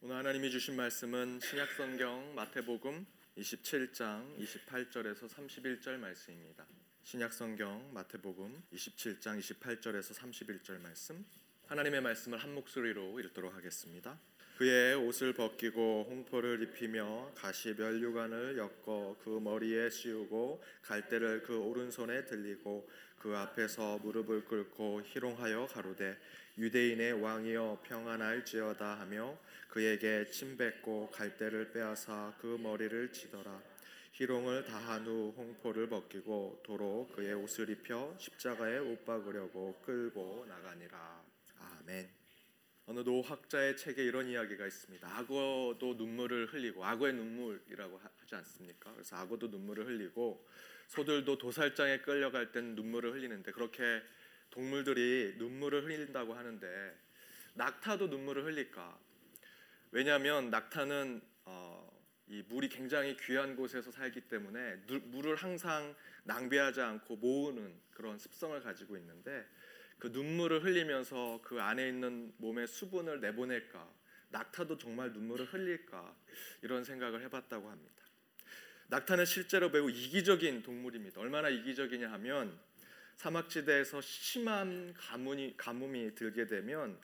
오늘 하나님이 주신 말씀은 신약성경 마태복음 27장 28절에서 31절 말씀입니다. 신약성경 마태복음 27장 28절에서 31절 말씀 하나님의 말씀을 한 목소리로 읽도록 하겠습니다. 그의 옷을 벗기고 홍포를 입히며 가시 면류관을 엮어 그 머리에 씌우고 갈대를 그 오른손에 들리고 그 앞에서 무릎을 꿇고 희롱하여 가로되 유대인의 왕이여 평안할지어다 하며 그에게 침 뱉고 갈대를 빼앗아 그 머리를 치더라 희롱을 다한 후 홍포를 벗기고 도로 그의 옷을 입혀 십자가에 못 박으려고 끌고 나가니라 아멘. 어느 노학자의 책에 이런 이야기가 있습니다. 악어도 눈물을 흘리고 악어의 눈물이라고 하지 않습니까? 그래서 악어도 눈물을 흘리고 소들도 도살장에 끌려갈 땐 눈물을 흘리는데 그렇게 동물들이 눈물을 흘린다고 하는데 낙타도 눈물을 흘릴까? 왜냐하면 낙타는 어, 이 물이 굉장히 귀한 곳에서 살기 때문에 물을 항상 낭비하지 않고 모으는 그런 습성을 가지고 있는데 그 눈물을 흘리면서 그 안에 있는 몸의 수분을 내보낼까 낙타도 정말 눈물을 흘릴까 이런 생각을 해봤다고 합니다. 낙타는 실제로 매우 이기적인 동물입니다. 얼마나 이기적이냐 하면 사막지대에서 심한 가뭄이, 가뭄이 들게 되면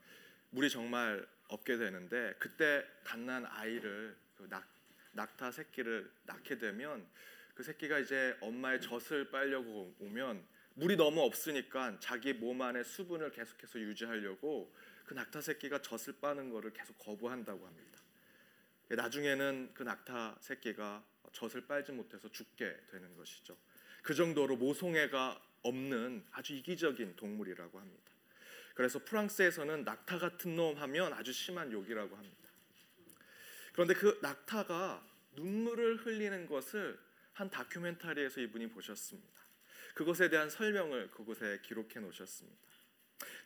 물이 정말 없게 되는데 그때 갓난 아이를 그 낙, 낙타 새끼를 낳게 되면 그 새끼가 이제 엄마의 젖을 빨려고 오면 물이 너무 없으니까 자기 몸 안에 수분을 계속해서 유지하려고 그 낙타 새끼가 젖을 빠는 것을 계속 거부한다고 합니다. 나중에는 그 낙타 새끼가 젖을 빨지 못해서 죽게 되는 것이죠. 그 정도로 모성애가 없는 아주 이기적인 동물이라고 합니다. 그래서 프랑스에서는 낙타 같은 놈 하면 아주 심한 욕이라고 합니다. 그런데 그 낙타가 눈물을 흘리는 것을 한 다큐멘터리에서 이분이 보셨습니다. 그것에 대한 설명을 그곳에 기록해 놓으셨습니다.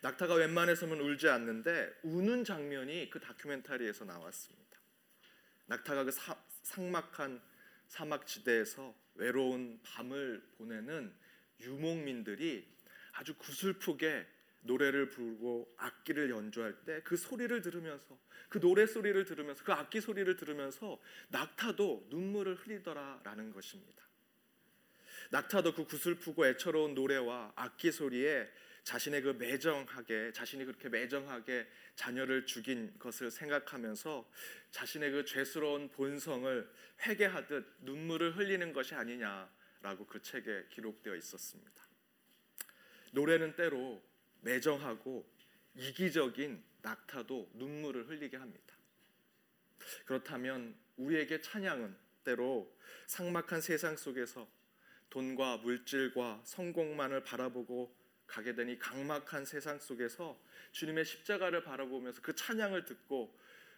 낙타가 웬만해서는 울지 않는데 우는 장면이 그 다큐멘터리에서 나왔습니다. 낙타가 그 사, 삭막한 사막 지대에서 외로운 밤을 보내는 유목민들이 아주 구슬프게 노래를 부르고 악기를 연주할 때 그 소리를 들으면서 그 노래 소리를 들으면서 그 악기 소리를 들으면서 낙타도 눈물을 흘리더라라는 것입니다. 낙타도 그 구슬프고 애처로운 노래와 악기 소리에 자신의 그 매정하게 자신이 그렇게 매정하게 자녀를 죽인 것을 생각하면서 자신의 그 죄스러운 본성을 회개하듯 눈물을 흘리는 것이 아니냐 라고 그 책에 기록되어 있었습니다. 노래는 때로 매정하고 이기적인 낙타도 눈물을 흘리게 합니다. 그렇다면 우리에게 찬양은 때로 상막한 세상 속에서 돈과 물질과 성공만을 바라보고 가게 되니 강막한 세상 속에서 주님의 십자가를 바라보면서 그 찬양을 듣고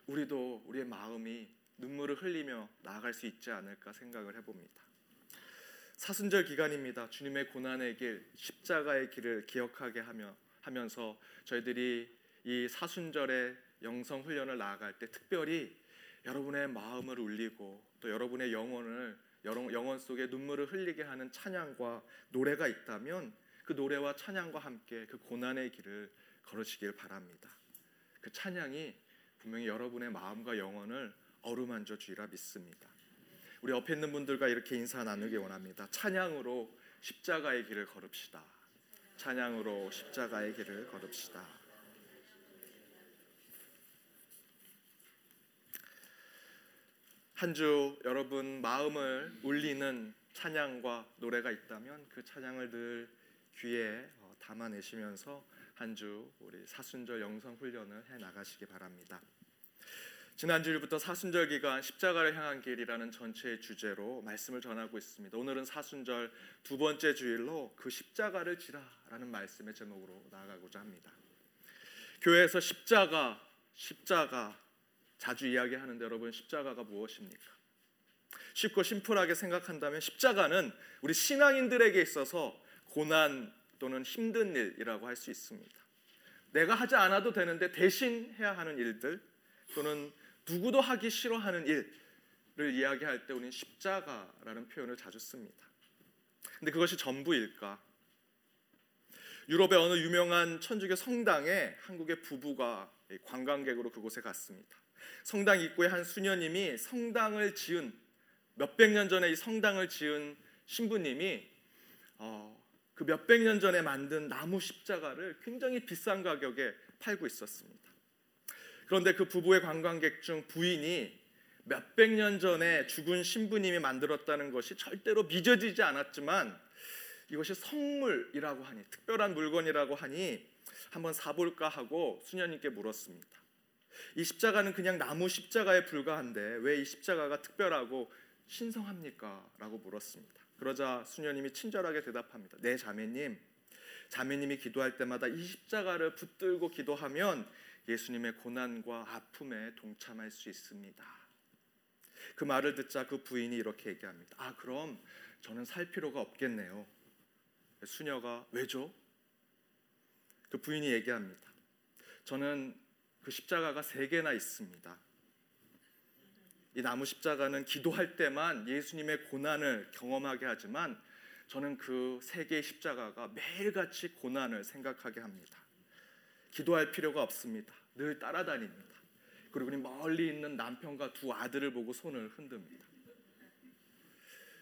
우리도 우리의 마음이 눈물을 흘리며 나아갈 수 있지 않을까 생각을 해봅니다. 사순절 기간입니다. 주님의 고난의 길, 십자가의 길을 기억하게 하며 하면서 저희들이 이 사순절의 영성 훈련을 나아갈 때 특별히 여러분의 마음을 울리고 또 여러분의 영혼을 영혼 속에 눈물을 흘리게 하는 찬양과 노래가 있다면 그 노래와 찬양과 함께 그 고난의 길을 걸으시길 바랍니다. 그 찬양이 분명히 여러분의 마음과 영혼을 어루만져 주리라 믿습니다. 우리 옆에 있는 분들과 이렇게 인사 나누기 원합니다. 찬양으로 십자가의 길을 걸읍시다. 찬양으로 십자가의 길을 걸읍시다. 한 주 여러분 마음을 울리는 찬양과 노래가 있다면 그 찬양을 늘 귀에 어, 담아내시면서 한 주 우리 사순절 영성 훈련을 해 나가시기 바랍니다. 지난 주일부터 사순절 기간 십자가를 향한 길이라는 전체의 주제로 말씀을 전하고 있습니다. 오늘은 사순절 두 번째 주일로 그 십자가를 지라라는 말씀의 제목으로 나아가고자 합니다. 교회에서 십자가, 십자가 자주 이야기하는데 여러분 십자가가 무엇입니까? 쉽고 심플하게 생각한다면 십자가는 우리 신앙인들에게 있어서 고난 또는 힘든 일이라고 할 수 있습니다. 내가 하지 않아도 되는데 대신 해야 하는 일들 또는 누구도 하기 싫어하는 일을 이야기할 때 우리는 십자가라는 표현을 자주 씁니다. 근데 그것이 전부일까? 유럽의 어느 유명한 천주교 성당에 한국의 부부가 관광객으로 그곳에 갔습니다. 성당 입구에 한 수녀님이 성당을 지은 몇백 년 전에 이 성당을 지은 신부님이 어, 그 몇백 년 전에 만든 나무 십자가를 굉장히 비싼 가격에 팔고 있었습니다. 그런데 그 부부의 관광객 중 부인이 몇백 년 전에 죽은 신부님이 만들었다는 것이 절대로 믿어지지 않았지만 이것이 성물이라고 하니 특별한 물건이라고 하니 한번 사볼까 하고 수녀님께 물었습니다. 이 십자가는 그냥 나무 십자가에 불과한데 왜 이 십자가가 특별하고 신성합니까? 라고 물었습니다. 그러자 수녀님이 친절하게 대답합니다. 네 자매님, 자매님이 기도할 때마다 이 십자가를 붙들고 기도하면 예수님의 고난과 아픔에 동참할 수 있습니다. 그 말을 듣자 그 부인이 이렇게 얘기합니다. 아 그럼 저는 살 필요가 없겠네요. 수녀가 왜죠? 그 부인이 얘기합니다. 저는 그 십자가가 세 개나 있습니다. 이 나무 십자가는 기도할 때만 예수님의 고난을 경험하게 하지만 저는 그 세 개의 십자가가 매일같이 고난을 생각하게 합니다. 기도할 필요가 없습니다. 늘 따라다닙니다. 그리고 멀리 있는 남편과 두 아들을 보고 손을 흔듭니다.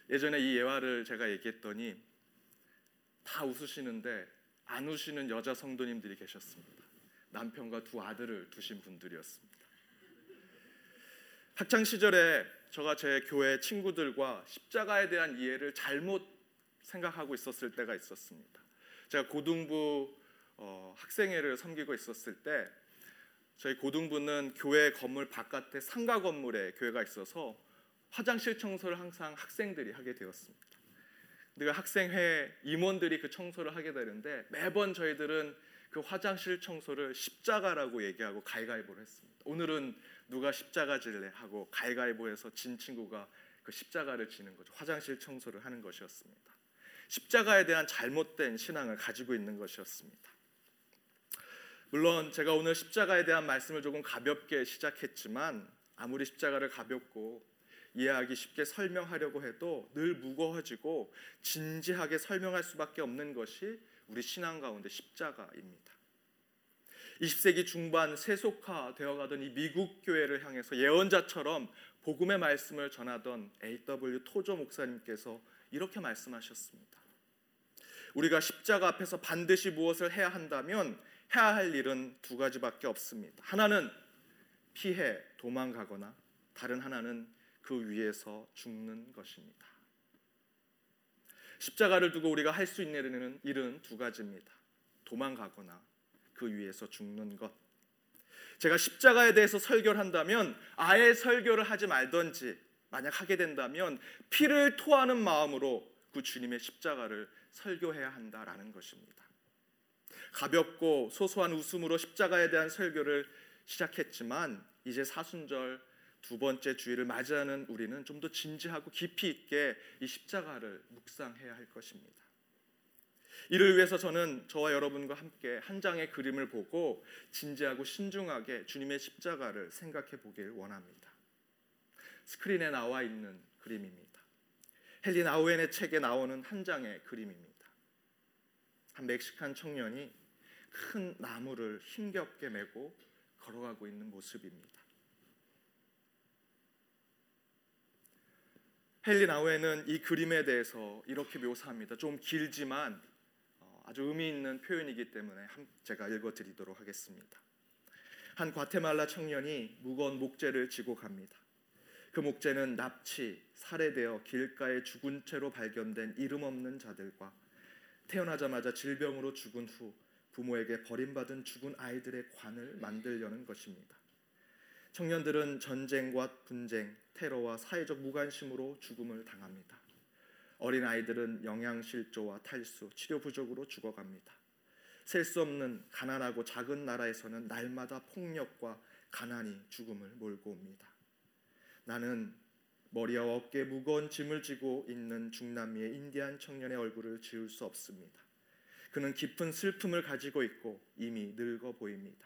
예전에 이 예화를 제가 얘기했더니 다 웃으시는데 안 우시는 여자 성도님들이 계셨습니다. 남편과 두 아들을 두신 분들이었습니다. 학창 시절에 저가 제 교회 친구들과 십자가에 대한 이해를 잘못 생각하고 있었을 때가 있었습니다. 제가 고등부 어, 학생회를 섬기고 있었을 때 저희 고등부는 교회 건물 바깥에 상가 건물에 교회가 있어서 화장실 청소를 항상 학생들이 하게 되었습니다. 근데 그 학생회 임원들이 그 청소를 하게 되는데 매번 저희들은 그 화장실 청소를 십자가라고 얘기하고 가위가위보를 했습니다. 오늘은 누가 십자가 질래 하고 가위가위보해서 진 친구가 그 십자가를 지는 거죠. 화장실 청소를 하는 것이었습니다. 십자가에 대한 잘못된 신앙을 가지고 있는 것이었습니다. 물론 제가 오늘 십자가에 대한 말씀을 조금 가볍게 시작했지만 아무리 십자가를 가볍고 이해하기 쉽게 설명하려고 해도 늘 무거워지고 진지하게 설명할 수밖에 없는 것이 우리 신앙 가운데 십자가입니다. 20세기 중반 세속화되어 가던 이 미국 교회를 향해서 예언자처럼 복음의 말씀을 전하던 A.W. 토조 목사님께서 이렇게 말씀하셨습니다. 우리가 십자가 앞에서 반드시 무엇을 해야 한다면 해야 할 일은 두 가지밖에 없습니다. 하나는 피해 도망가거나 다른 하나는 그 위에서 죽는 것입니다. 십자가를 두고 우리가 할 수 있는 일은 두 가지입니다. 도망가거나 그 위에서 죽는 것. 제가 십자가에 대해서 설교를 한다면 아예 설교를 하지 말던지 만약 하게 된다면 피를 토하는 마음으로 그 주님의 십자가를 설교해야 한다라는 것입니다. 가볍고 소소한 웃음으로 십자가에 대한 설교를 시작했지만 이제 사순절 두 번째 주일을 맞이하는 우리는 좀 더 진지하고 깊이 있게 이 십자가를 묵상해야 할 것입니다. 이를 위해서 저는 저와 여러분과 함께 한 장의 그림을 보고 진지하고 신중하게 주님의 십자가를 생각해 보길 원합니다. 스크린에 나와 있는 그림입니다. 헨리 나우엔의 책에 나오는 한 장의 그림입니다. 한 멕시칸 청년이 큰 나무를 힘겹게 메고 걸어가고 있는 모습입니다. 헨리 나우엔은 이 그림에 대해서 이렇게 묘사합니다. 좀 길지만 어, 아주 의미 있는 표현이기 때문에 제가 읽어드리도록 하겠습니다. 한 과테말라 청년이 무거운 목재를 지고 갑니다. 그 목재는 납치, 살해되어 길가에 죽은 채로 발견된 이름 없는 자들과 태어나자마자 질병으로 죽은 후 부모에게 버림받은 죽은 아이들의 관을 만들려는 것입니다. 청년들은 전쟁과 분쟁, 테러와 사회적 무관심으로 죽음을 당합니다. 어린 아이들은 영양실조와 탈수, 치료 부족으로 죽어갑니다. 셀 수 없는 가난하고 작은 나라에서는 날마다 폭력과 가난이 죽음을 몰고 옵니다. 나는 머리와 어깨에 무거운 짐을 지고 있는 중남미의 인디안 청년의 얼굴을 지울 수 없습니다. 그는 깊은 슬픔을 가지고 있고 이미 늙어 보입니다.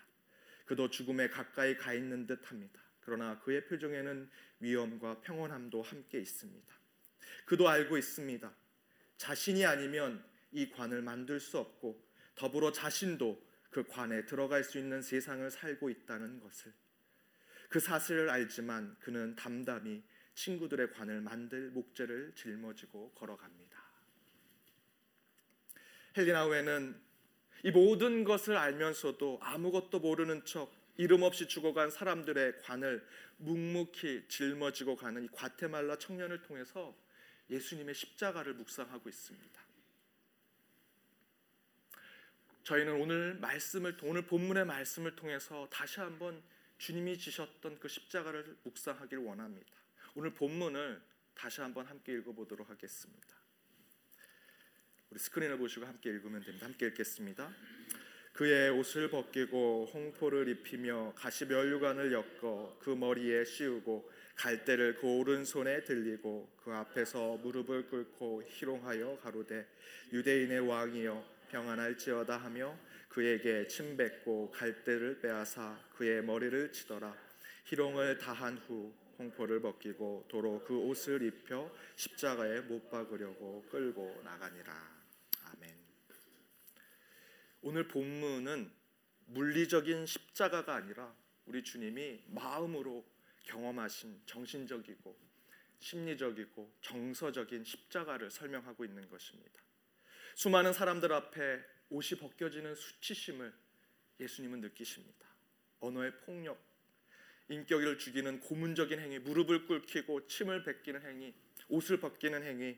그도 죽음에 가까이 가 있는 듯합니다. 그러나 그의 표정에는 위엄과 평온함도 함께 있습니다. 그도 알고 있습니다. 자신이 아니면 이 관을 만들 수 없고 더불어 자신도 그 관에 들어갈 수 있는 세상을 살고 있다는 것을 그 사실을 알지만 그는 담담히 친구들의 관을 만들 목재를 짊어지고 걸어갑니다. 헬리나우에는 이 모든 것을 알면서도 아무것도 모르는 척 이름 없이 죽어간 사람들의 관을 묵묵히 짊어지고 가는 이 과테말라 청년을 통해서 예수님의 십자가를 묵상하고 있습니다. 저희는 오늘 말씀을 오늘 본문의 말씀을 통해서 다시 한번 주님이 지셨던 그 십자가를 묵상하길 원합니다. 오늘 본문을 다시 한번 함께 읽어보도록 하겠습니다. 우리 스크린을 보시고 함께 읽으면 됩니다. 함께 읽겠습니다. 그의 옷을 벗기고 홍포를 입히며 가시 면류관을 엮어 그 머리에 씌우고 갈대를 그 오른손에 들리고 그 앞에서 무릎을 꿇고 희롱하여 가로되 유대인의 왕이여 평안할지어다 하며 그에게 침 뱉고 갈대를 빼앗아 그의 머리를 치더라 희롱을 다한 후 홍포를 벗기고 도로 그 옷을 입혀 십자가에 못 박으려고 끌고 나가니라 아멘 오늘 본문은 물리적인 십자가가 아니라 우리 주님이 마음으로 경험하신 정신적이고 심리적이고 정서적인 십자가를 설명하고 있는 것입니다. 수많은 사람들 앞에 옷이 벗겨지는 수치심을 예수님은 느끼십니다. 언어의 폭력, 인격을 죽이는 고문적인 행위, 무릎을 꿇히고 침을 뱉기는 행위, 옷을 벗기는 행위.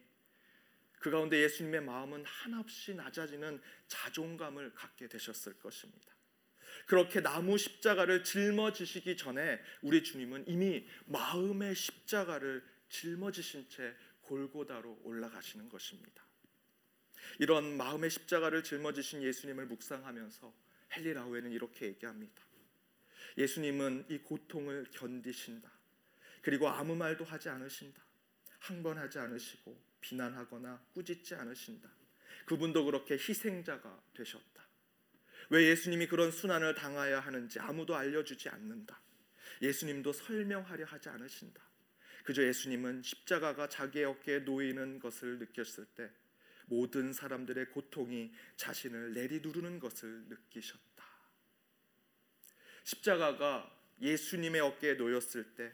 그 가운데 예수님의 마음은 한없이 낮아지는 자존감을 갖게 되셨을 것입니다. 그렇게 나무 십자가를 짊어지시기 전에 우리 주님은 이미 마음의 십자가를 짊어지신 채 골고다로 올라가시는 것입니다. 이런 마음의 십자가를 짊어지신 예수님을 묵상하면서 헨리 라우에는 이렇게 얘기합니다. 예수님은 이 고통을 견디신다. 그리고 아무 말도 하지 않으신다. 항번하지 않으시고 비난하거나 꾸짖지 않으신다. 그분도 그렇게 희생자가 되셨다. 왜 예수님이 그런 순환을 당해야 하는지 아무도 알려주지 않는다. 예수님도 설명하려 하지 않으신다. 그저 예수님은 십자가가 자기의 어깨에 놓이는 것을 느꼈을 때 모든 사람들의 고통이 자신을 내리누르는 것을 느끼셨다. 십자가가 예수님의 어깨에 놓였을 때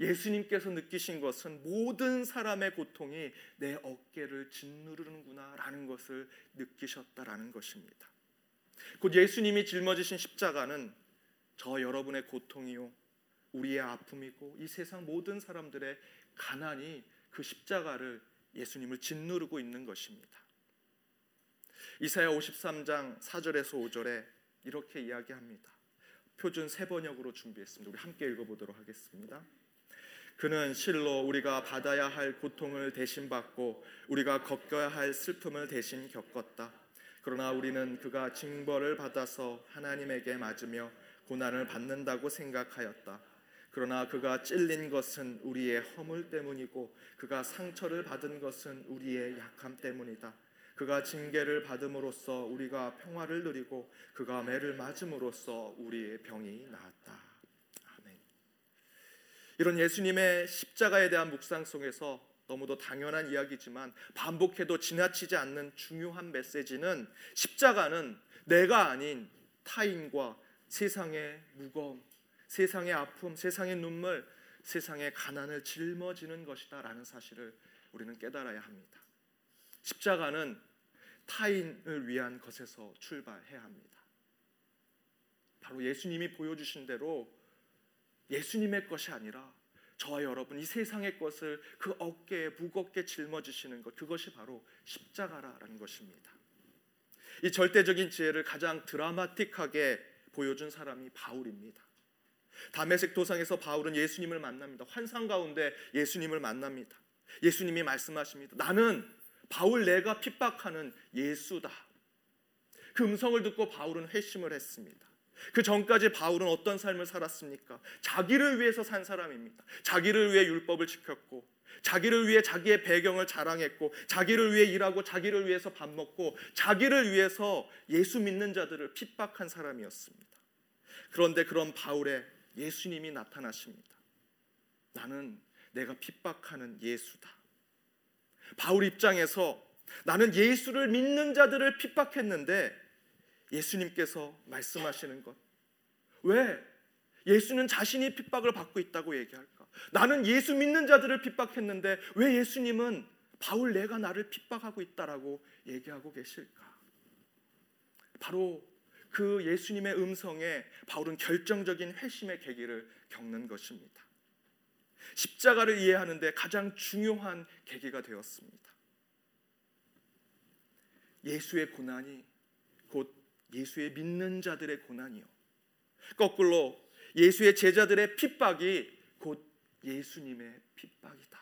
예수님께서 느끼신 것은 모든 사람의 고통이 내 어깨를 짓누르는구나라는 것을 느끼셨다라는 것입니다. 곧 예수님이 짊어지신 십자가는 저 여러분의 고통이요 우리의 아픔이고 이 세상 모든 사람들의 가난이 그 십자가를 예수님을 짓누르고 있는 것입니다. 이사야 53장 4절에서 5절에 이렇게 이야기합니다. 표준 세 번역으로 준비했습니다. 우리 함께 읽어보도록 하겠습니다. 그는 실로 우리가 받아야 할 고통을 대신 받고 우리가 겪어야 할 슬픔을 대신 겪었다. 그러나 우리는 그가 징벌을 받아서 하나님에게 맞으며 고난을 받는다고 생각하였다. 그러나 그가 찔린 것은 우리의 허물 때문이고 그가 상처를 받은 것은 우리의 약함 때문이다. 그가 징계를 받음으로써 우리가 평화를 누리고 그가 매를 맞음으로써 우리의 병이 나았다. 아멘. 이런 예수님의 십자가에 대한 묵상 속에서 너무도 당연한 이야기지만 반복해도 지나치지 않는 중요한 메시지는 십자가는 내가 아닌 타인과 세상의 무거움, 세상의 아픔, 세상의 눈물, 세상의 가난을 짊어지는 것이다라는 사실을 우리는 깨달아야 합니다. 십자가는 타인을 위한 것에서 출발해야 합니다. 바로 예수님이 보여주신 대로 예수님의 것이 아니라 저와 여러분 이 세상의 것을 그 어깨에 무겁게 짊어지시는 것 그것이 바로 십자가라는 것입니다. 이 절대적인 지혜를 가장 드라마틱하게 보여준 사람이 바울입니다. 담에색 도상에서 바울은 예수님을 만납니다. 환상 가운데 예수님을 만납니다. 예수님이 말씀하십니다. 나는 바울 내가 핍박하는 예수다. 그 음성을 듣고 바울은 회심을 했습니다. 그 전까지 바울은 어떤 삶을 살았습니까? 자기를 위해서 산 사람입니다. 자기를 위해 율법을 지켰고, 자기를 위해 자기의 배경을 자랑했고, 자기를 위해 일하고, 자기를 위해서 밥 먹고, 자기를 위해서 예수 믿는 자들을 핍박한 사람이었습니다. 그런데 그런 바울의 예수님이 나타나십니다. 나는 내가 핍박하는 예수다. 바울 입장에서 나는 예수를 믿는 자들을 핍박했는데 예수님께서 말씀하시는 것. 왜? 예수는 자신이 핍박을 받고 있다고 얘기할까? 나는 예수 믿는 자들을 핍박했는데 왜 예수님은 바울 내가 나를 핍박하고 있다라고 얘기하고 계실까? 바로 그 예수님의 음성에 바울은 결정적인 회심의 계기를 겪는 것입니다. 십자가를 이해하는데 가장 중요한 계기가 되었습니다. 예수의 고난이 곧 예수의 믿는 자들의 고난이요. 거꾸로 예수의 제자들의 핍박이 곧 예수님의 핍박이다.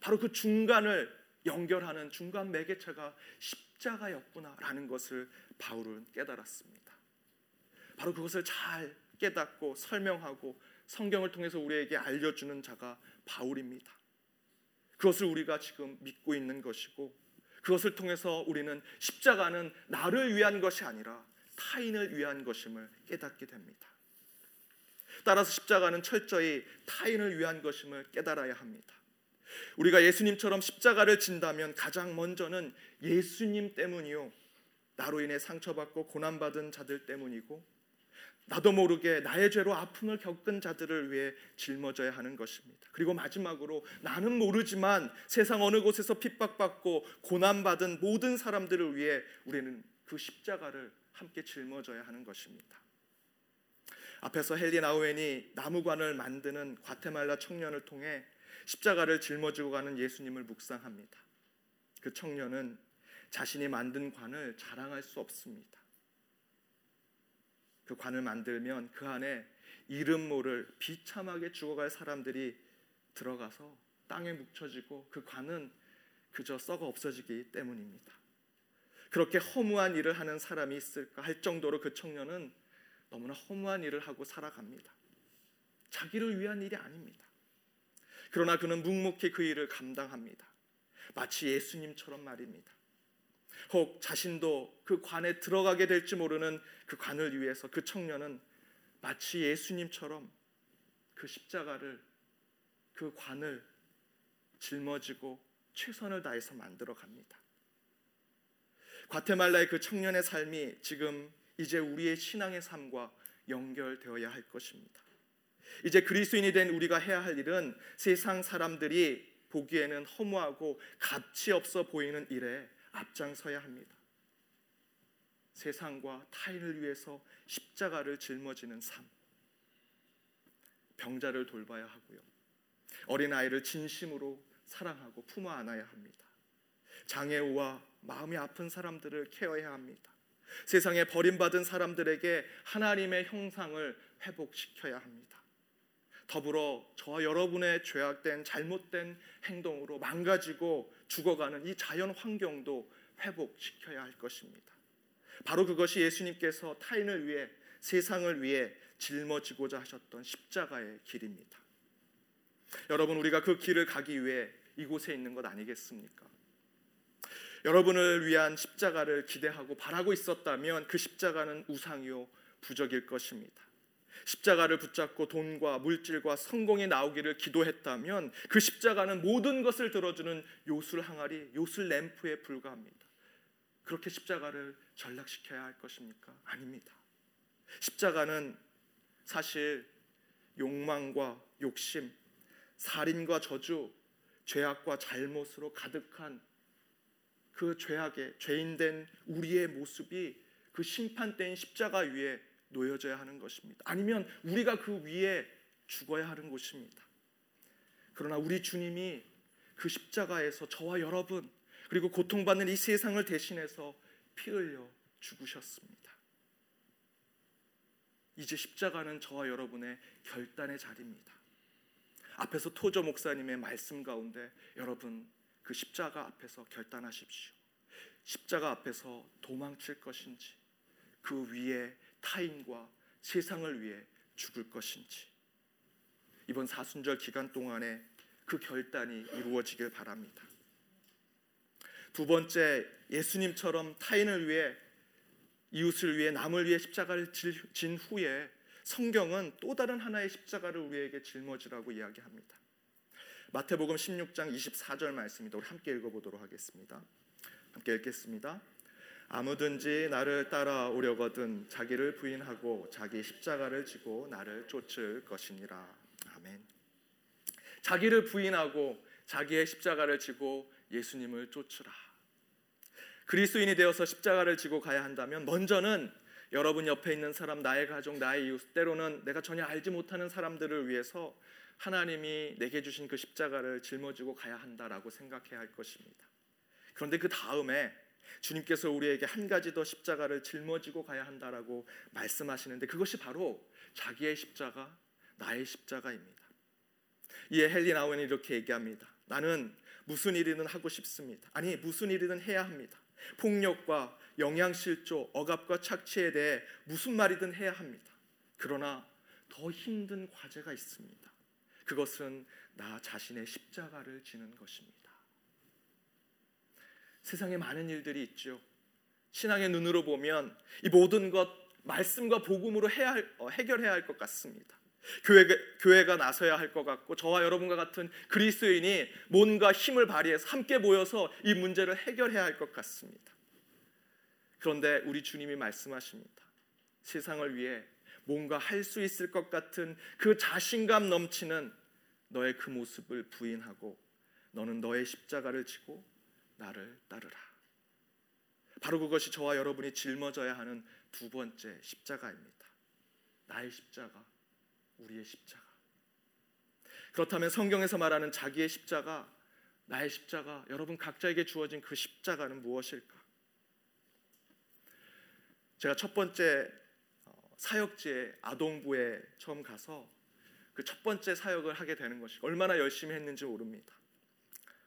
바로 그 중간을 연결하는 중간 매개체가 십자가였구나라는 것을 바울은 깨달았습니다. 바로 그것을 잘 깨닫고 설명하고 성경을 통해서 우리에게 알려주는 자가 바울입니다. 그것을 우리가 지금 믿고 있는 것이고 그것을 통해서 우리는 십자가는 나를 위한 것이 아니라 타인을 위한 것임을 깨닫게 됩니다. 따라서 십자가는 철저히 타인을 위한 것임을 깨달아야 합니다. 우리가 예수님처럼 십자가를 진다면 가장 먼저는 예수님 때문이요. 나로 인해 상처받고 고난받은 자들 때문이고 나도 모르게 나의 죄로 아픔을 겪은 자들을 위해 짊어져야 하는 것입니다. 그리고 마지막으로 나는 모르지만 세상 어느 곳에서 핍박받고 고난받은 모든 사람들을 위해 우리는 그 십자가를 함께 짊어져야 하는 것입니다. 앞에서 헨리 나우엔이 나무관을 만드는 과테말라 청년을 통해 십자가를 짊어지고 가는 예수님을 묵상합니다. 그 청년은 자신이 만든 관을 자랑할 수 없습니다. 그 관을 만들면 그 안에 이름 모를 비참하게 죽어갈 사람들이 들어가서 땅에 묻혀지고 그 관은 그저 썩어 없어지기 때문입니다. 그렇게 허무한 일을 하는 사람이 있을까 할 정도로 그 청년은 너무나 허무한 일을 하고 살아갑니다. 자기를 위한 일이 아닙니다. 그러나 그는 묵묵히 그 일을 감당합니다. 마치 예수님처럼 말입니다. 혹 자신도 그 관에 들어가게 될지 모르는 그 관을 위해서 그 청년은 마치 예수님처럼 그 십자가를 그 관을 짊어지고 최선을 다해서 만들어 갑니다. 과테말라의 그 청년의 삶이 지금 이제 우리의 신앙의 삶과 연결되어야 할 것입니다. 이제 그리스도인이 된 우리가 해야 할 일은 세상 사람들이 보기에는 허무하고 가치 없어 보이는 일에 앞장서야 합니다. 세상과 타인을 위해서 십자가를 짊어지는 삶. 병자를 돌봐야 하고요. 어린 아이를 진심으로 사랑하고 품어 안아야 합니다. 장애우와 마음이 아픈 사람들을 케어해야 합니다. 세상에 버림받은 사람들에게 하나님의 형상을 회복시켜야 합니다. 더불어 저와 여러분의 죄악된 잘못된 행동으로 망가지고 죽어가는 이 자연 환경도 회복시켜야 할 것입니다. 바로 그것이 예수님께서 타인을 위해 세상을 위해 짊어지고자 하셨던 십자가의 길입니다. 여러분 우리가 그 길을 가기 위해 이곳에 있는 것 아니겠습니까? 여러분을 위한 십자가를 기대하고 바라고 있었다면 그 십자가는 우상이요 부적일 것입니다. 십자가를 붙잡고 돈과 물질과 성공이 나오기를 기도했다면 그 십자가는 모든 것을 들어주는 요술 항아리, 요술 램프에 불과합니다. 그렇게 십자가를 전락시켜야 할 것입니까? 아닙니다. 십자가는 사실 욕망과 욕심, 살인과 저주, 죄악과 잘못으로 가득한 그 죄악의 죄인된 우리의 모습이 그 심판대인 십자가 위에 놓여져야 하는 것입니다. 아니면 우리가 그 위에 죽어야 하는 것입니다. 그러나 우리 주님이 그 십자가에서 저와 여러분 그리고 고통받는 이 세상을 대신해서 피 흘려 죽으셨습니다. 이제 십자가는 저와 여러분의 결단의 자리입니다. 앞에서 토저 목사님의 말씀 가운데 여러분 그 십자가 앞에서 결단하십시오. 십자가 앞에서 도망칠 것인지 그 위에 타인과 세상을 위해 죽을 것인지 이번 사순절 기간 동안에 그 결단이 이루어지길 바랍니다. 두 번째 예수님처럼 타인을 위해 이웃을 위해 남을 위해 십자가를 진 후에 성경은 또 다른 하나의 십자가를 우리에게 짊어지라고 이야기합니다. 마태복음 16장 24절 말씀입니다. 우리 함께 읽어보도록 하겠습니다. 함께 읽겠습니다. 아무든지 나를 따라오려거든 자기를 부인하고 자기 십자가를 지고 나를 쫓을 것이니라. 아멘. 자기를 부인하고 자기의 십자가를 지고 예수님을 쫓으라. 그리스도인이 되어서 십자가를 지고 가야 한다면 먼저는 여러분 옆에 있는 사람, 나의 가족, 나의 이웃, 때로는 내가 전혀 알지 못하는 사람들을 위해서 하나님이 내게 주신 그 십자가를 짊어지고 가야 한다라고 생각해야 할 것입니다. 그런데 그 다음에 주님께서 우리에게 한 가지 더 십자가를 짊어지고 가야 한다라고 말씀하시는데 그것이 바로 자기의 십자가, 나의 십자가입니다. 이에 헨리 나우엔이 이렇게 얘기합니다. 나는 무슨 일이든 하고 싶습니다. 아니 무슨 일이든 해야 합니다. 폭력과 영양실조, 억압과 착취에 대해 무슨 말이든 해야 합니다. 그러나 더 힘든 과제가 있습니다. 그것은 나 자신의 십자가를 지는 것입니다. 세상에 많은 일들이 있죠. 신앙의 눈으로 보면 이 모든 것 말씀과 복음으로 할, 어, 해결해야 할 것 같습니다. 교회가, 교회가 나서야 할 것 같고 저와 여러분과 같은 그리스도인이 뭔가 힘을 발휘해서 함께 모여서 이 문제를 해결해야 할 것 같습니다. 그런데 우리 주님이 말씀하십니다. 세상을 위해 뭔가 할 수 있을 것 같은 그 자신감 넘치는 너의 그 모습을 부인하고 너는 너의 십자가를 지고 나를 따르라. 바로 그것이 저와 여러분이 짊어져야 하는 두 번째 십자가입니다. 나의 십자가, 우리의 십자가. 그렇다면 성경에서 말하는 자기의 십자가, 나의 십자가, 여러분 각자에게 주어진 그 십자가는 무엇일까? 제가 첫 번째 어, 사역지에 아동부에 처음 가서 그 첫 번째 사역을 하게 되는 것이 얼마나 열심히 했는지 모릅니다.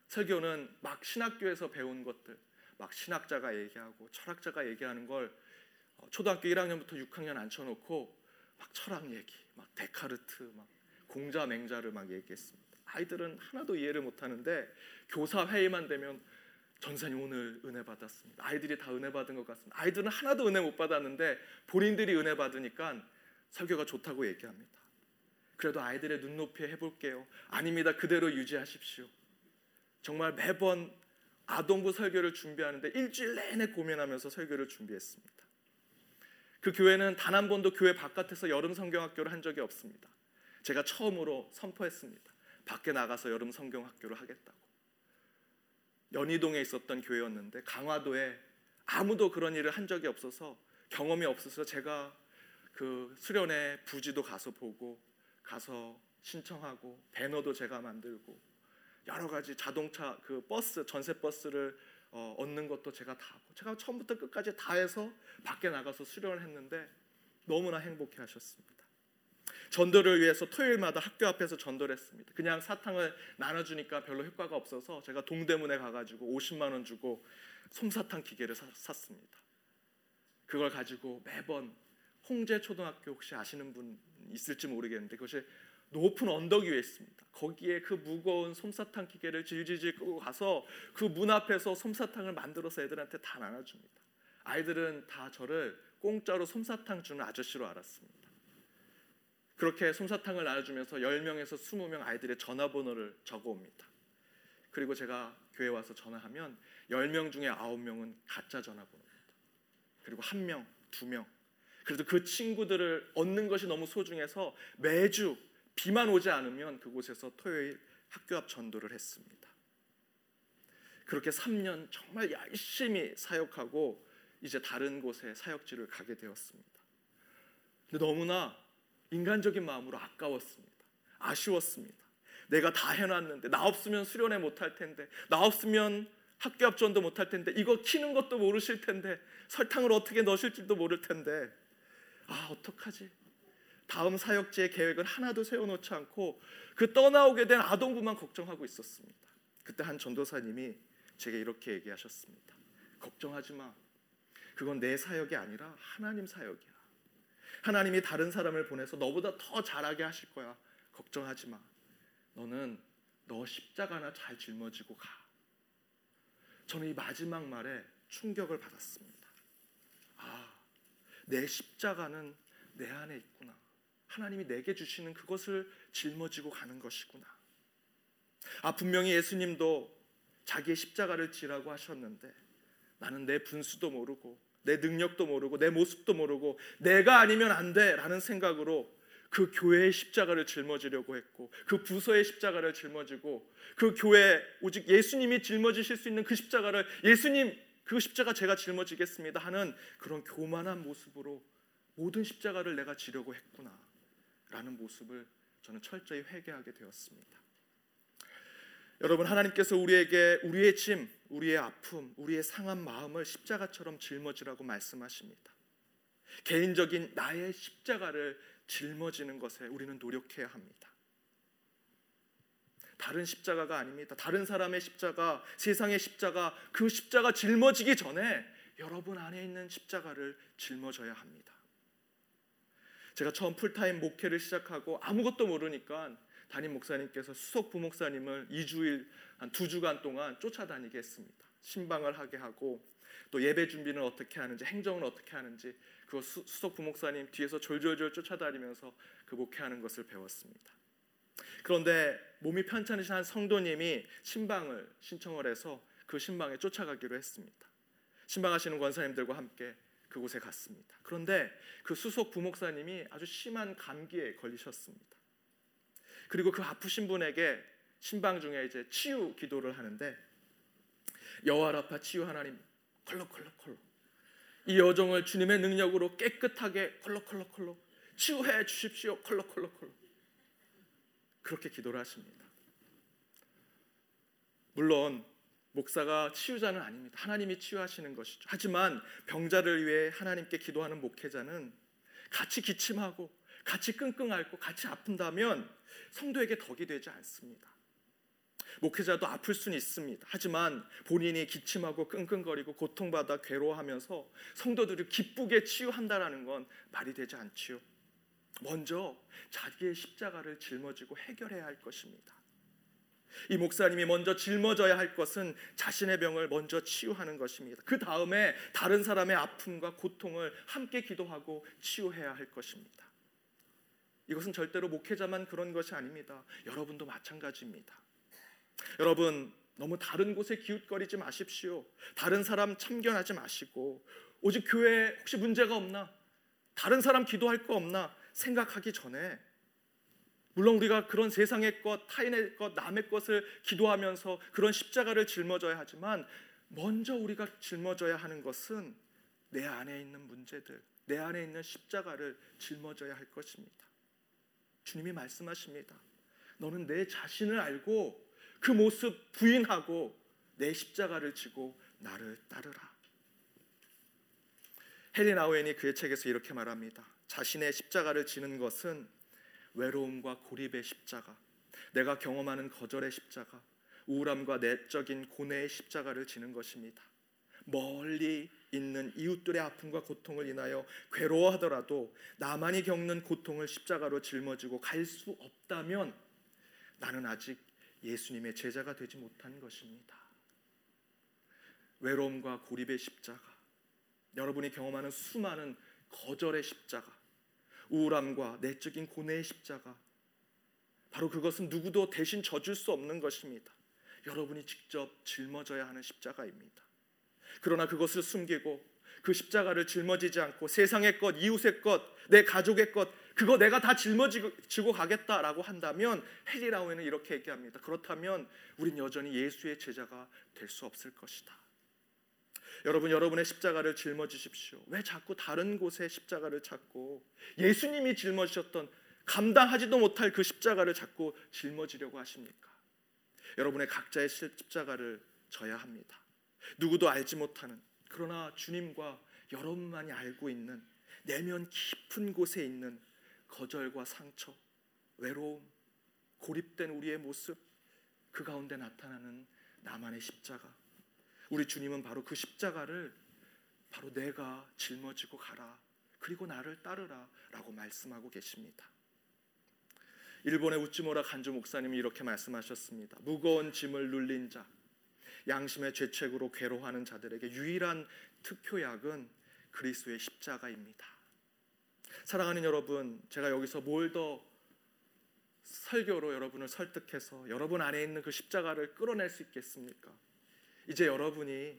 설교는 막 신학교에서 배운 것들, 막 신학자가 얘기하고 철학자가 얘기하는 걸 어, 초등학교 1학년부터 6학년 앉혀놓고 막 철학 얘기, 막 데카르트, 막 공자 맹자를 막 얘기했습니다. 아이들은 하나도 이해를 못하는데 교사 회의만 되면 전사님 오늘 은혜 받았습니다. 아이들이 다 은혜 받은 것 같습니다. 아이들은 하나도 은혜 못 받았는데 본인들이 은혜 받으니까 설교가 좋다고 얘기합니다. 그래도 아이들의 눈높이에 해볼게요. 아닙니다. 그대로 유지하십시오. 정말 매번 아동부 설교를 준비하는데 일주일 내내 고민하면서 설교를 준비했습니다. 그 교회는 단 한 번도 교회 바깥에서 여름 성경학교를 한 적이 없습니다. 제가 처음으로 선포했습니다. 밖에 나가서 여름 성경학교를 하겠다고. 연희동에 있었던 교회였는데 강화도에 아무도 그런 일을 한 적이 없어서 경험이 없어서 제가 그 수련회 부지도 가서 보고 가서 신청하고 배너도 제가 만들고 여러 가지 자동차 그 버스 전세 버스를 어, 얻는 것도 제가 다 하고 제가 처음부터 끝까지 다 해서 밖에 나가서 수련을 했는데 너무나 행복해 하셨습니다. 전도를 위해서 토요일마다 학교 앞에서 전도를 했습니다. 그냥 사탕을 나눠주니까 별로 효과가 없어서 제가 동대문에 가가지고 50만 원 주고 솜사탕 기계를 사, 샀습니다. 그걸 가지고 매번 홍제 초등학교 혹시 아시는 분 있을지 모르겠는데 그것이 높은 언덕 위에 있습니다. 거기에 그 무거운 솜사탕 기계를 질질질 끄고 가서 그 문 앞에서 솜사탕을 만들어서 애들한테 다 나눠줍니다. 아이들은 다 저를 공짜로 솜사탕 주는 아저씨로 알았습니다. 그렇게 솜사탕을 나눠주면서 10명에서 20명 아이들의 전화번호를 적어옵니다. 그리고 제가 교회 와서 전화하면 10명 중에 9명은 가짜 전화번호입니다. 그리고 1명, 2명. 그래도 그 친구들을 얻는 것이 너무 소중해서 매주 비만 오지 않으면 그곳에서 토요일 학교 앞 전도를 했습니다. 그렇게 3년 정말 열심히 사역하고 이제 다른 곳에 사역지를 가게 되었습니다. 근데 너무나 인간적인 마음으로 아까웠습니다. 아쉬웠습니다. 내가 다 해놨는데 나 없으면 수련회 못할 텐데 나 없으면 학교 앞 전도 못할 텐데 이거 키는 것도 모르실 텐데 설탕을 어떻게 넣으실지도 모를 텐데 아 어떡하지? 다음 사역지의 계획을 하나도 세워놓지 않고 그 떠나오게 된 아동부만 걱정하고 있었습니다. 그때 한 전도사님이 제게 이렇게 얘기하셨습니다. 걱정하지 마. 그건 내 사역이 아니라 하나님 사역이야. 하나님이 다른 사람을 보내서 너보다 더 잘하게 하실 거야. 걱정하지 마. 너는 너 십자가나 잘 짊어지고 가. 저는 이 마지막 말에 충격을 받았습니다. 아, 내 십자가는 내 안에 있구나. 하나님이 내게 주시는 그것을 짊어지고 가는 것이구나. 아 분명히 예수님도 자기의 십자가를 지라고 하셨는데 나는 내 분수도 모르고 내 능력도 모르고 내 모습도 모르고 내가 아니면 안 돼라는 생각으로 그 교회의 십자가를 짊어지려고 했고 그 부서의 십자가를 짊어지고 그 교회 오직 예수님이 짊어지실 수 있는 그 십자가를 예수님 그 십자가 제가 짊어지겠습니다 하는 그런 교만한 모습으로 모든 십자가를 내가 지려고 했구나 라는 모습을 저는 철저히 회개하게 되었습니다. 여러분 하나님께서 우리에게 우리의 짐, 우리의 아픔, 우리의 상한 마음을 십자가처럼 짊어지라고 말씀하십니다. 개인적인 나의 십자가를 짊어지는 것에 우리는 노력해야 합니다. 다른 십자가가 아닙니다. 다른 사람의 십자가, 세상의 십자가, 그 십자가 짊어지기 전에 여러분 안에 있는 십자가를 짊어져야 합니다. 제가 처음 풀타임 목회를 시작하고 아무것도 모르니까 담임 목사님께서 수석 부목사님을 2주일 한두 주간 동안 쫓아다니게 했습니다. 신방을 하게 하고 또 예배 준비는 어떻게 하는지 행정은 어떻게 하는지 그 수석 부목사님 뒤에서 졸졸졸 쫓아다니면서 그 목회하는 것을 배웠습니다. 그런데 몸이 편찮으신 한 성도님이 신방을 신청을 해서 그 신방에 쫓아가기로 했습니다. 신방하시는 권사님들과 함께 그곳에 갔습니다. 그런데 그 수석 부목사님이 아주 심한 감기에 걸리셨습니다. 그리고 그 아프신 분에게 신방 중에 이제 치유 기도를 하는데 여호와라파 치유 하나님 컬럭컬럭컬럭 이 여종을 주님의 능력으로 깨끗하게 컬럭컬럭컬럭 치유해 주십시오 컬럭컬럭컬럭 그렇게 기도를 하십니다. 물론 목사가 치유자는 아닙니다. 하나님이 치유하시는 것이죠. 하지만 병자를 위해 하나님께 기도하는 목회자는 같이 기침하고 같이 끙끙 앓고 같이 아픈다면 성도에게 덕이 되지 않습니다. 목회자도 아플 수는 있습니다. 하지만 본인이 기침하고 끙끙거리고 고통받아 괴로워하면서 성도들이 기쁘게 치유한다라는 건 말이 되지 않지요. 먼저 자기의 십자가를 짊어지고 해결해야 할 것입니다. 이 목사님이 먼저 짊어져야 할 것은 자신의 병을 먼저 치유하는 것입니다. 그 다음에 다른 사람의 아픔과 고통을 함께 기도하고 치유해야 할 것입니다. 이것은 절대로 목회자만 그런 것이 아닙니다. 여러분도 마찬가지입니다. 여러분 너무 다른 곳에 기웃거리지 마십시오. 다른 사람 참견하지 마시고 오직 교회에 혹시 문제가 없나? 다른 사람 기도할 거 없나? 생각하기 전에 물론 우리가 그런 세상의 것, 타인의 것, 남의 것을 기도하면서 그런 십자가를 짊어져야 하지만 먼저 우리가 짊어져야 하는 것은 내 안에 있는 문제들, 내 안에 있는 십자가를 짊어져야 할 것입니다. 주님이 말씀하십니다. 너는 내 자신을 알고 그 모습 부인하고 내 십자가를 지고 나를 따르라. 헨리 나우엔이 그의 책에서 이렇게 말합니다. 자신의 십자가를 지는 것은 외로움과 고립의 십자가, 내가 경험하는 거절의 십자가, 우울함과 내적인 고뇌의 십자가를 지는 것입니다. 멀리 있는 이웃들의 아픔과 고통을 인하여 괴로워하더라도 나만이 겪는 고통을 십자가로 짊어지고 갈 수 없다면 나는 아직 예수님의 제자가 되지 못한 것입니다. 외로움과 고립의 십자가, 여러분이 경험하는 수많은 거절의 십자가, 우울함과 내적인 고뇌의 십자가, 바로 그것은 누구도 대신 져줄 수 없는 것입니다. 여러분이 직접 짊어져야 하는 십자가입니다. 그러나 그것을 숨기고 그 십자가를 짊어지지 않고 세상의 것, 이웃의 것, 내 가족의 것, 그거 내가 다 짊어지고 가겠다라고 한다면 헬리라우에는 이렇게 얘기합니다. 그렇다면 우린 여전히 예수의 제자가 될 수 없을 것이다. 여러분 여러분의 십자가를 짊어지십시오. 왜 자꾸 다른 곳에 십자가를 찾고 예수님이 짊어지셨던 감당하지도 못할 그 십자가를 자꾸 짊어지려고 하십니까? 여러분의 각자의 십자가를 져야 합니다. 누구도 알지 못하는 그러나 주님과 여러분만이 알고 있는 내면 깊은 곳에 있는 거절과 상처, 외로움, 고립된 우리의 모습 그 가운데 나타나는 나만의 십자가. 우리 주님은 바로 그 십자가를 바로 내가 짊어지고 가라. 그리고 나를 따르라 라고 말씀하고 계십니다. 일본의 우찌모라 간주 목사님이 이렇게 말씀하셨습니다. 무거운 짐을 눌린 자, 양심의 죄책으로 괴로워하는 자들에게 유일한 특효약은 그리스도의 십자가입니다. 사랑하는 여러분, 제가 여기서 뭘 더 설교로 여러분을 설득해서 여러분 안에 있는 그 십자가를 끌어낼 수 있겠습니까? 이제 여러분이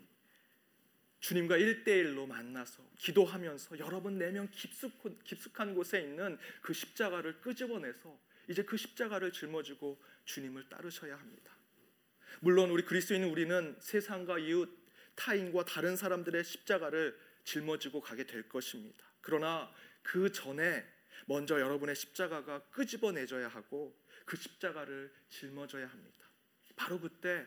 주님과 일대일로 만나서 기도하면서 여러분 내면 깊숙한, 깊숙한 곳에 있는 그 십자가를 끄집어내서 이제 그 십자가를 짊어지고 주님을 따르셔야 합니다. 물론 우리 그리스도인은 우리는 세상과 이웃 타인과 다른 사람들의 십자가를 짊어지고 가게 될 것입니다. 그러나 그 전에 먼저 여러분의 십자가가 끄집어내져야 하고 그 십자가를 짊어져야 합니다. 바로 그때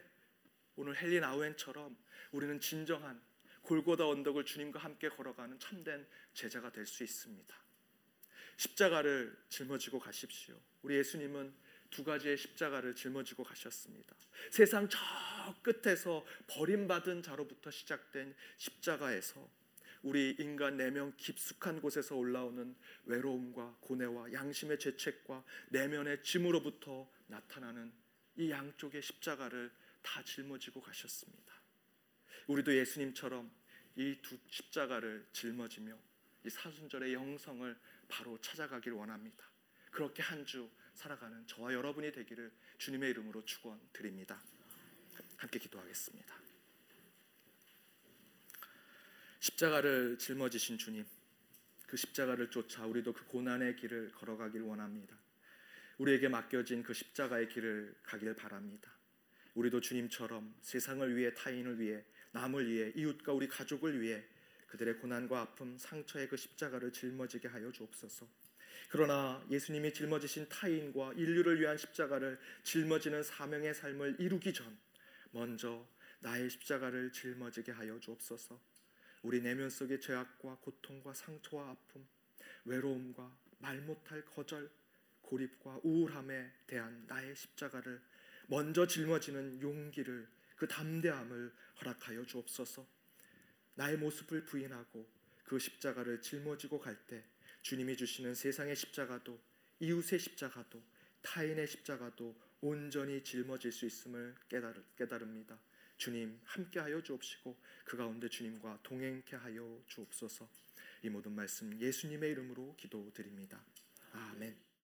오늘 헬린 아우엔처럼 우리는 진정한 골고다 언덕을 주님과 함께 걸어가는 참된 제자가 될 수 있습니다. 십자가를 짊어지고 가십시오. 우리 예수님은 두 가지의 십자가를 짊어지고 가셨습니다. 세상 저 끝에서 버림받은 자로부터 시작된 십자가에서 우리 인간 내면 깊숙한 곳에서 올라오는 외로움과 고뇌와 양심의 죄책과 내면의 짐으로부터 나타나는 이 양쪽의 십자가를 다 짊어지고 가셨습니다. 우리도 예수님처럼 이 두 십자가를 짊어지며 이 사순절의 영성을 바로 찾아가길 원합니다. 그렇게 한 주 살아가는 저와 여러분이 되기를 주님의 이름으로 축원드립니다. 함께 기도하겠습니다. 십자가를 짊어지신 주님, 그 십자가를 쫓아 우리도 그 고난의 길을 걸어가길 원합니다. 우리에게 맡겨진 그 십자가의 길을 가길 바랍니다. 우리도 주님처럼 세상을 위해 타인을 위해 남을 위해 이웃과 우리 가족을 위해 그들의 고난과 아픔, 상처의 그 십자가를 짊어지게 하여 주옵소서. 그러나 예수님이 짊어지신 타인과 인류를 위한 십자가를 짊어지는 사명의 삶을 이루기 전 먼저 나의 십자가를 짊어지게 하여 주옵소서. 우리 내면 속의 죄악과 고통과 상처와 아픔, 외로움과 말 못할 거절, 고립과 우울함에 대한 나의 십자가를 먼저 짊어지는 용기를 그 담대함을 허락하여 주옵소서. 나의 모습을 부인하고 그 십자가를 짊어지고 갈 때 주님이 주시는 세상의 십자가도 이웃의 십자가도 타인의 십자가도 온전히 짊어질 수 있음을 깨달을, 깨달습니다. 주님 함께하여 주옵시고 그 가운데 주님과 동행케 하여 주옵소서. 이 모든 말씀 예수님의 이름으로 기도드립니다. 아멘.